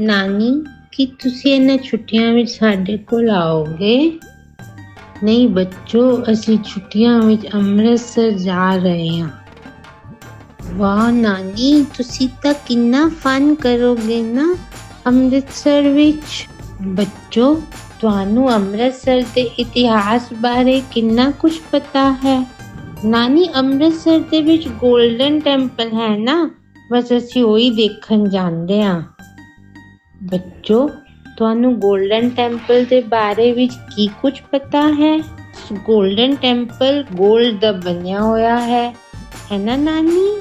ਨਾਨੀ, ਕੀ ਤੁਸੀਂ ਇਹਨਾਂ ਛੁੱਟੀਆਂ ਵਿੱਚ ਸਾਡੇ ਕੋਲ ਆਓਗੇ? ਨਹੀਂ ਬੱਚੋ, ਅਸੀਂ ਛੁੱਟੀਆਂ ਵਿੱਚ ਅੰਮ੍ਰਿਤਸਰ ਜਾ ਰਹੇ ਹਾਂ। ਵਾਹ ਨਾਨੀ, ਤੁਸੀਂ ਤਾਂ ਕਿੰਨਾ ਫਨ ਕਰੋਗੇ ਨਾ ਅੰਮ੍ਰਿਤਸਰ ਵਿੱਚ। ਬੱਚੋ, ਤੁਹਾਨੂੰ ਅੰਮ੍ਰਿਤਸਰ ਦੇ ਇਤਿਹਾਸ ਬਾਰੇ ਕਿੰਨਾ ਕੁਝ ਪਤਾ ਹੈ? ਨਾਨੀ, ਅੰਮ੍ਰਿਤਸਰ ਦੇ ਵਿੱਚ 골ਡਨ ਟੈਂਪਲ ਹੈ ਨਾ? ਬਸ ਅਸੀਂ ਉਹੀ ਦੇਖਣ ਜਾਂਦੇ ਹਾਂ। ਬੱਚੋ, ਤੁਹਾਨੂੰ 골ਡਨ ਟੈਂਪਲ ਦੇ ਬਾਰੇ ਵਿੱਚ ਕੀ ਕੁਝ ਪਤਾ ਹੈ? 골ਡਨ ਟੈਂਪਲ 골ਡ ਦਾ ਬਣਿਆ ਹੋਇਆ ਹੈ ਹੈ ਨਾ ਨਾਨੀ?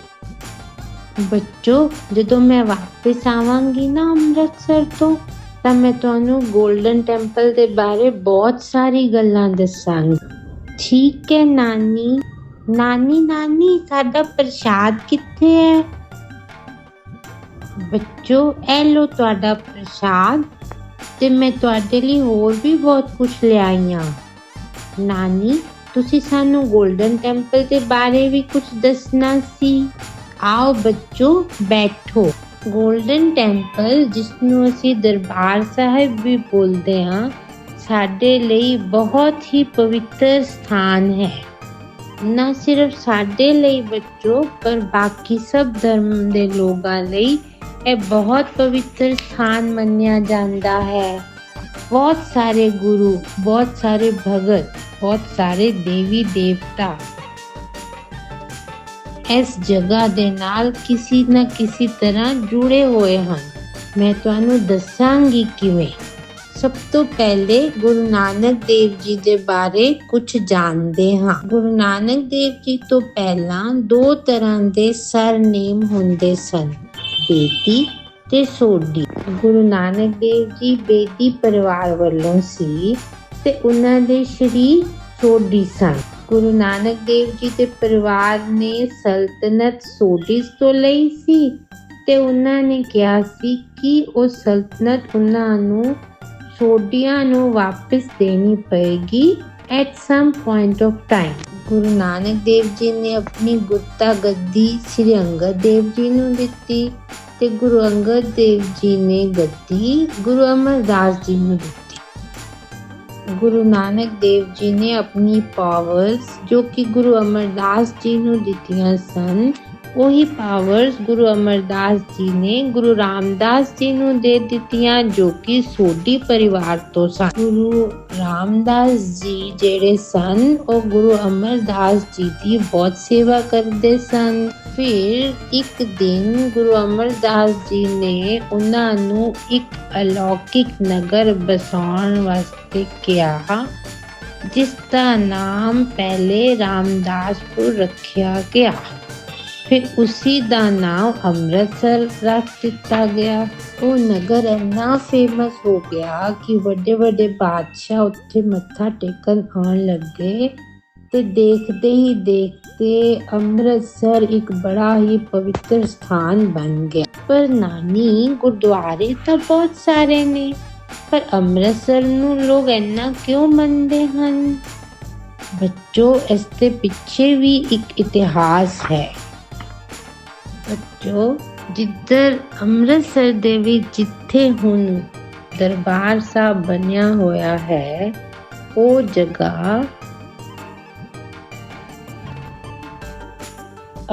ਬੱਚੋ, ਜਦੋਂ ਮੈਂ ਵਾਪਸ ਆਵਾਂਗੀ ਨਾ ਅੰਮ੍ਰਿਤਸਰ ਤੋਂ, ਤਾਂ ਮੈਂ ਤੁਹਾਨੂੰ 골ਡਨ ਟੈਂਪਲ ਦੇ ਬਾਰੇ ਬਹੁਤ ਸਾਰੀ ਗੱਲਾਂ ਦੱਸਾਂਗੀ। ਠੀਕ ਹੈ ਨਾਨੀ। ਨਾਨੀ ਨਾਨੀ, ਸਾਡਾ ਪ੍ਰਸ਼ਾਦ ਕਿੱਥੇ ਹੈ? ਬੱਚੋ, ਇਹ ਲੋ ਤੁਹਾਡਾ ਪ੍ਰਸ਼ਾਦ ਤੇ ਮੈਂ ਤੁਹਾਡੇ ਲਈ ਹੋਰ ਵੀ ਬਹੁਤ ਕੁਝ ਲਿਆਈਆਂ ਨਾਨੀ, ਤੁਸੀਂ ਸਾਨੂੰ 골ਡਨ ਟੈਂਪਲ ਦੇ ਬਾਰੇ ਵੀ ਕੁਝ ਦੱਸਣਾ ਸੀ? ਆਓ ਬੱਚੋ, ਬੈਠੋ। 골ਡਨ ਟੈਂਪਲ ਜਿਸ ਨੂੰ ਅਸੀਂ ਦਰਬਾਰ ਸਾਹਿਬ ਵੀ ਬੋਲਦੇ ਹਾਂ, ਸਾਡੇ ਲਈ ਬਹੁਤ ਹੀ ਪਵਿੱਤਰ ਸਥਾਨ ਹੈ। ਨਾ ਸਿਰਫ ਸਾਡੇ ਲਈ ਬੱਚੋ, ਪਰ ਬਾਕੀ ਸਭ ਧਰਮ ਦੇ ਲੋਕਾਂ ਲਈ ਇਹ ਬਹੁਤ ਪਵਿੱਤਰ ਸਥਾਨ ਮੰਨਿਆ ਜਾਂਦਾ ਹੈ। ਬਹੁਤ ਸਾਰੇ ਗੁਰੂ, ਬਹੁਤ ਸਾਰੇ ਭਗਤ, ਬਹੁਤ ਸਾਰੇ ਦੇਵੀ ਦੇਵਤਾ ਇਸ ਜਗ੍ਹਾ ਦੇ ਨਾਲ ਕਿਸੇ ਨਾ ਕਿਸੇ ਤਰ੍ਹਾਂ ਜੁੜੇ ਹੋਏ ਹਨ। ਮੈਂ ਤੁਹਾਨੂੰ ਦੱਸਾਂਗੀ ਕਿਵੇਂ। ਸਭ ਤੋਂ ਪਹਿਲੇ ਗੁਰੂ ਨਾਨਕ ਦੇਵ ਜੀ ਦੇ ਬਾਰੇ ਕੁਝ ਜਾਣਦੇ ਹਾਂ। ਗੁਰੂ ਨਾਨਕ ਦੇਵ ਜੀ ਤੋਂ ਪਹਿਲਾਂ ਦੋ ਤਰ੍ਹਾਂ ਦੇ ਸਰਨੇਮ ਹੁੰਦੇ ਸਨ। ਬੇਦੀ ਤੇ ਸੋਢੀ। ਗੁਰੂ ਨਾਨਕ ਦੇਵ ਜੀ ਬੇਦੀ ਪਰਿਵਾਰ ਵੱਲੋਂ ਸੀ ਤੇ ਉਹਨਾਂ ਦੇ ਸ਼੍ਰੀ ਸੋਢੀ ਸਨ। ਗੁਰੂ ਨਾਨਕ ਦੇਵ ਜੀ ਦੇ ਪਰਿਵਾਰ ਨੇ ਸਲਤਨਤ ਸੋਢੀ ਤੋਂ ਲਈ ਸੀ ਤੇ ਉਹਨਾਂ ਨੇ ਕਿਹਾ ਸੀ ਕਿ ਉਹ ਸਲਤਨਤ ਉਹਨਾਂ ਨੂੰ ਸੋਢੀਆਂ ਨੂੰ ਵਾਪਸ ਦੇਣੀ ਪਏਗੀ at some point of time Guru Nanak Dev ji ਨੇ ਆਪਣੀ ਗੁਰਤਾ ਗੱਦੀ ਸ੍ਰੀ ਅੰਗਦ ਦੇਵ ਜੀ ਨੂੰ ਦਿੱਤੀ ਤੇ ਗੁਰੂ ਅੰਗਦ ਦੇਵ ਜੀ ਨੇ ਗੱਦੀ ਗੁਰੂ ਅਮਰਦਾਸ ਜੀ ਨੂੰ ਦਿੱਤੀ। ਗੁਰੂ ਨਾਨਕ ਦੇਵ ਜੀ ਨੇ ਆਪਣੀ ਪਾਵਰਸ ਜੋ ਕਿ ਗੁਰੂ ਅਮਰਦਾਸ ਜੀ ਨੂੰ ਦਿੱਤੀਆਂ ਸਨ ਉਹੀ ਪਾਵਰਸ ਗੁਰੂ ਅਮਰਦਾਸ ਜੀ ਨੇ ਗੁਰੂ ਰਾਮਦਾਸ ਜੀ ਨੂੰ ਦੇ ਦਿੱਤੀਆਂ ਜੋ ਕਿ ਸੋਢੀ ਪਰਿਵਾਰ ਤੋਂ ਸਨ। ਗੁਰੂ ਰਾਮਦਾਸ ਜੀ ਜਿਹੜੇ ਸਨ, ਉਹ ਗੁਰੂ ਅਮਰਦਾਸ ਜੀ ਦੀ ਬਹੁਤ ਸੇਵਾ ਕਰਦੇ ਸਨ। ਫਿਰ ਇੱਕ ਦਿਨ ਗੁਰੂ ਅਮਰਦਾਸ ਜੀ ਨੇ ਉਹਨਾਂ ਨੂੰ ਇੱਕ ਅਲੌਕਿਕ ਨਗਰ ਬਸਾਉਣ ਵਾਸਤੇ ਕਿਹਾ ਜਿਸ ਦਾ ਨਾਮ ਪਹਿਲੇ ਰਾਮਦਾਸਪੁਰ ਰੱਖਿਆ ਗਿਆ। ਫਿਰ ਉਸੇ ਦਾ ਨਾਮ ਅੰਮ੍ਰਿਤਸਰ ਰੱਖ ਦਿੱਤਾ ਗਿਆ। ਉਹ ਨਗਰ ਇੰਨਾ ਫੇਮਸ ਹੋ ਗਿਆ ਕਿ ਵੱਡੇ ਵੱਡੇ ਬਾਦਸ਼ਾਹ ਉੱਥੇ ਮੱਥਾ ਟੇਕਣ ਆਉਣ ਲੱਗੇ ਤੇ ਦੇਖਦੇ ਹੀ ਦੇਖਦੇ ਅੰਮ੍ਰਿਤਸਰ ਇੱਕ ਬੜਾ ਹੀ ਪਵਿੱਤਰ ਸਥਾਨ ਬਣ ਗਿਆ। ਪਰ ਨਾਨੀ, ਗੁਰਦੁਆਰੇ ਤਾਂ ਬਹੁਤ ਸਾਰੇ ਨੇ, ਪਰ ਅੰਮ੍ਰਿਤਸਰ ਨੂੰ ਲੋਕ ਇੰਨਾ ਕਿਉਂ ਮੰਨਦੇ ਹਨ? ਬੱਚੋ, ਇਸ ਦੇ ਪਿੱਛੇ ਵੀ ਇੱਕ ਇਤਿਹਾਸ ਹੈ। ਬੱਚੋ, ਜਿੱਧਰ ਅੰਮ੍ਰਿਤਸਰ ਦੇ ਵਿੱਚ ਜਿੱਥੇ ਹੁਣ ਦਰਬਾਰ ਸਾਹਿਬ ਬਣਿਆ ਹੋਇਆ ਹੈ, ਉਹ ਜਗ੍ਹਾ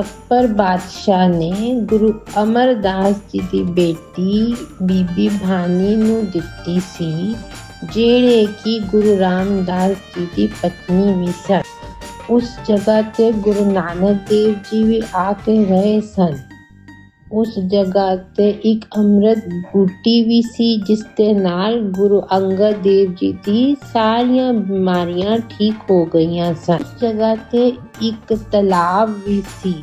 ਅਕਬਰ ਬਾਦਸ਼ਾਹ ਨੇ ਗੁਰੂ ਅਮਰਦਾਸ ਜੀ ਦੀ ਬੇਟੀ ਬੀਬੀ ਭਾਨੀ ਨੂੰ ਦਿੱਤੀ ਸੀ, ਜਿਹੜੇ ਕਿ ਗੁਰੂ ਰਾਮਦਾਸ ਜੀ ਦੀ ਪਤਨੀ ਵੀ ਸਨ। ਉਸ ਜਗ੍ਹਾ ਤੇ ਗੁਰੂ ਨਾਨਕ ਦੇਵ ਜੀ ਵੀ ਆ ਕੇ ਰਹੇ ਸਨ। ਉਸ ਜਗ੍ਹਾ ਤੇ ਇੱਕ ਅੰਮ੍ਰਿਤ ਬੂਟੀ ਵੀ ਸੀ, ਜਿਸ ਦੇ ਨਾਲ ਗੁਰੂ ਅੰਗਦ ਦੇਵ ਜੀ ਦੀ ਸਾਰੀਆਂ ਬਿਮਾਰੀਆਂ ਠੀਕ ਹੋ ਗਈਆਂ ਸਨ। ਜਗ੍ਹਾ ਤੇ ਇੱਕ ਤਲਾਬ ਵੀ ਸੀ।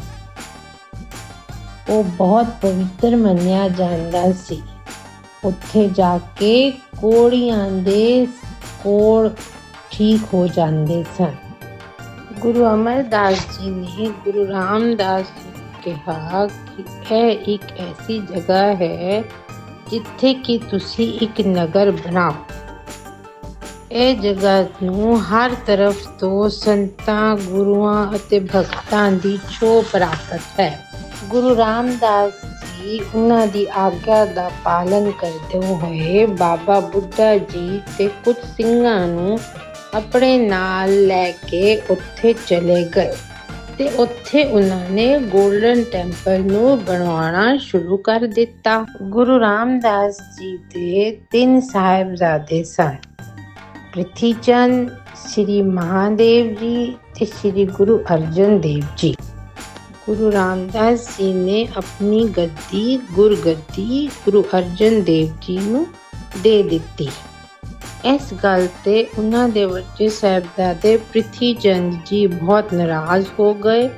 ਉਹ ਬਹੁਤ ਪਵਿੱਤਰ ਮੰਨਿਆ ਜਾਂਦਾ ਸੀ। ਉੱਥੇ ਜਾ ਕੇ ਕੋੜੀਆਂ ਦੇ ਕੋੜ ਠੀਕ ਹੋ ਜਾਂਦੇ ਸਨ। ਗੁਰੂ ਅਮਰਦਾਸ ਜੀ ਨੇ ਗੁਰੂ ਰਾਮਦਾਸ ਜੀ ਕਿਹਾ ਕਿ ਇਹ ਇੱਕ ਐਸੀ ਜਗ੍ਹਾ ਹੈ ਜਿੱਥੇ ਕਿ ਤੁਸੀਂ ਇੱਕ ਨਗਰ ਬਣਾਓ। ਇਹ ਜਗ੍ਹਾ ਨੂੰ ਹਰ ਤਰਫ ਤੋਂ ਸੰਤਾਂ, ਗੁਰੂਆਂ ਅਤੇ ਭਗਤਾਂ ਦੀ ਛੋ ਪ੍ਰਾਪਤ ਹੈ। ਗੁਰੂ ਰਾਮਦਾਸ ਜੀ ਜੀ ਉਹਨਾਂ ਦੀ ਆਗਿਆ ਦਾ ਪਾਲਨ ਕਰਦੇ ਹੋਏ ਬਾਬਾ ਬੁੱਢਾ ਜੀ ਤੇ ਕੁਝ ਸਿੰਘਾਂ ਨੂੰ ਆਪਣੇ ਨਾਲ ਲੈ ਕੇ ਉੱਥੇ ਚਲੇ ਗਏ ਤੇ ਉੱਥੇ ਉਹਨਾਂ ਨੇ 골ਡਨ ਟੈਂਪਲ ਨੂੰ ਬਣਾਉਣਾ ਸ਼ੁਰੂ ਕਰ ਦਿੱਤਾ। ਗੁਰੂ ਰਾਮਦਾਸ ਜੀ ਦੇ ਤਿੰਨ ਸਾਹਿਬਜ਼ਾਦੇ ਸਨ। ਪ੍ਰਿਥੀ ਚੰਦ ਸ੍ਰੀ ਮਹਾਦੇਵ ਜੀ ਤੇ ਸ੍ਰੀ ਗੁਰੂ ਅਰਜਨ ਦੇਵ ਜੀ। ਗੁਰੂ ਰਾਮਦਾਸ ਜੀ ਨੇ ਆਪਣੀ ਗੱਦੀ, ਗੁਰਗੱਦੀ ਗੁਰੂ ਅਰਜਨ ਦੇਵ ਜੀ ਨੂੰ ਦੇ ਦਿੱਤੀ। ਇਸ ਗੱਲ ਤੇ ਉਹਨਾਂ ਦੇ ਵੱਡੇ ਸਾਹਿਬਜ਼ਾਦੇ ਪ੍ਰਿਥੀ ਚੰਦ ਜੀ ਬਹੁਤ ਨਾਰਾਜ਼ ਹੋ ਗਏ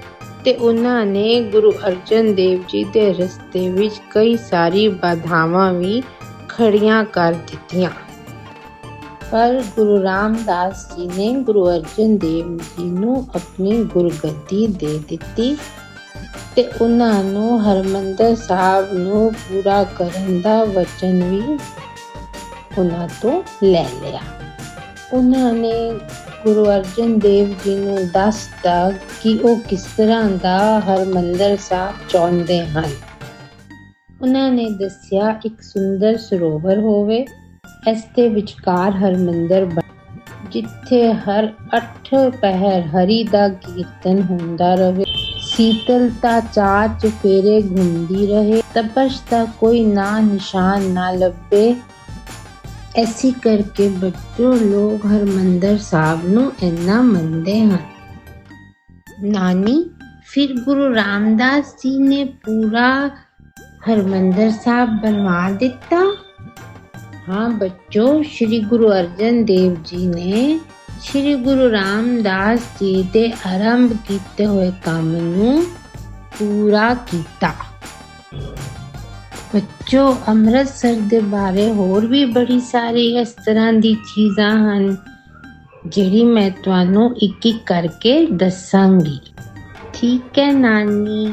ਤੇ ਉਹਨਾਂ ਨੇ ਗੁਰੂ ਅਰਜਨ ਦੇਵ ਜੀ ਦੇ ਰਸਤੇ ਵਿੱਚ ਕਈ ਸਾਰੀ ਬਾਧਾਵਾਂ ਵੀ ਖੜੀਆਂ ਕਰ ਦਿੱਤੀਆਂ। ਪਰ ਗੁਰੂ ਰਾਮਦਾਸ ਜੀ ਨੇ ਗੁਰੂ ਅਰਜਨ ਦੇਵ ਜੀ ਨੂੰ ਆਪਣੀ ਗੁਰਗੱਦੀ ਦੇ ਦਿੱਤੀ ਤੇ ਉਹਨਾਂ ਨੂੰ ਹਰਮੰਦਰ ਸਾਹਿਬ ਨੂੰ ਪੂਰਾ ਕਰਨ ਦਾ ਵਚਨ ਵੀ ਉਹਨਾਂ ਤੋਂ ਲੈ ਲਿਆ। ਉਹਨਾਂ ਨੇ ਗੁਰੂ ਅਰਜਨ ਦੇਵ ਜੀ ਨੂੰ ਦੱਸਤਾ ਕਿ ਉਹ ਕਿਸ ਤਰ੍ਹਾਂ ਦਾ ਹਰਮੰਦਰ ਸਾਹਿਬ ਚਾਹੁੰਦੇ ਹਨ। ਉਹਨਾਂ ਨੇ ਦੱਸਿਆ, ਇੱਕ ਸੁੰਦਰ ਸਰੋਵਰ ਹੋਵੇ, ਇਸ ਦੇ ਵਿਚਕਾਰ ਹਰਮੰਦਰ ਜਿੱਥੇ ਹਰ 8 ਪਹਿਰ ਹਰੀ ਦਾ ਕੀਰਤਨ ਹੁੰਦਾ ਰਹੇ। ਸੀਤਲਤਾ ਚਾਰ ਚਫੇਰੇ ਘੁੰਮਦੀ ਰਹੇ, ਤਪਸ਼ ਦਾ ਕੋਈ ਨਾ ਨਿਸ਼ਾਨ ਨਾ ਲੱਭੇ। ਐਸੀ ਕਰਕੇ ਬੱਚੋ ਲੋਕ ਹਰਮੰਦਰ ਸਾਹਿਬ ਨੂੰ ਇੰਨਾ ਮੰਨਦੇ ਹਨ। ਨਾਨੀ, ਫਿਰ ਗੁਰੂ ਰਾਮਦਾਸ ਜੀ ਨੇ ਪੂਰਾ ਹਰਮੰਦਰ ਸਾਹਿਬ ਬਣਵਾ ਦਿੱਤਾ? ਹਾਂ ਬੱਚੋ, ਸ੍ਰੀ ਗੁਰੂ ਅਰਜਨ ਦੇਵ ਜੀ ਨੇ ਸ੍ਰੀ ਗੁਰੂ ਰਾਮਦਾਸ ਜੀ ਦੇ ਆਰੰਭ ਕੀਤੇ ਹੋਏ ਕੰਮ ਨੂੰ ਪੂਰਾ ਕੀਤਾ। ਬੱਚੋ, ਅੰਮ੍ਰਿਤਸਰ ਦੇ ਬਾਰੇ ਹੋਰ ਵੀ ਬੜੀ ਸਾਰੀ ਇਸ ਤਰ੍ਹਾਂ ਦੀ ਚੀਜ਼ਾਂ ਹਨ, ਜਿਹੜੀ ਮੈਂ ਤੁਹਾਨੂੰ ਇੱਕ ਇੱਕ ਕਰਕੇ ਦੱਸਾਂਗੀ। ਠੀਕ ਹੈ, ਨਾਨੀ?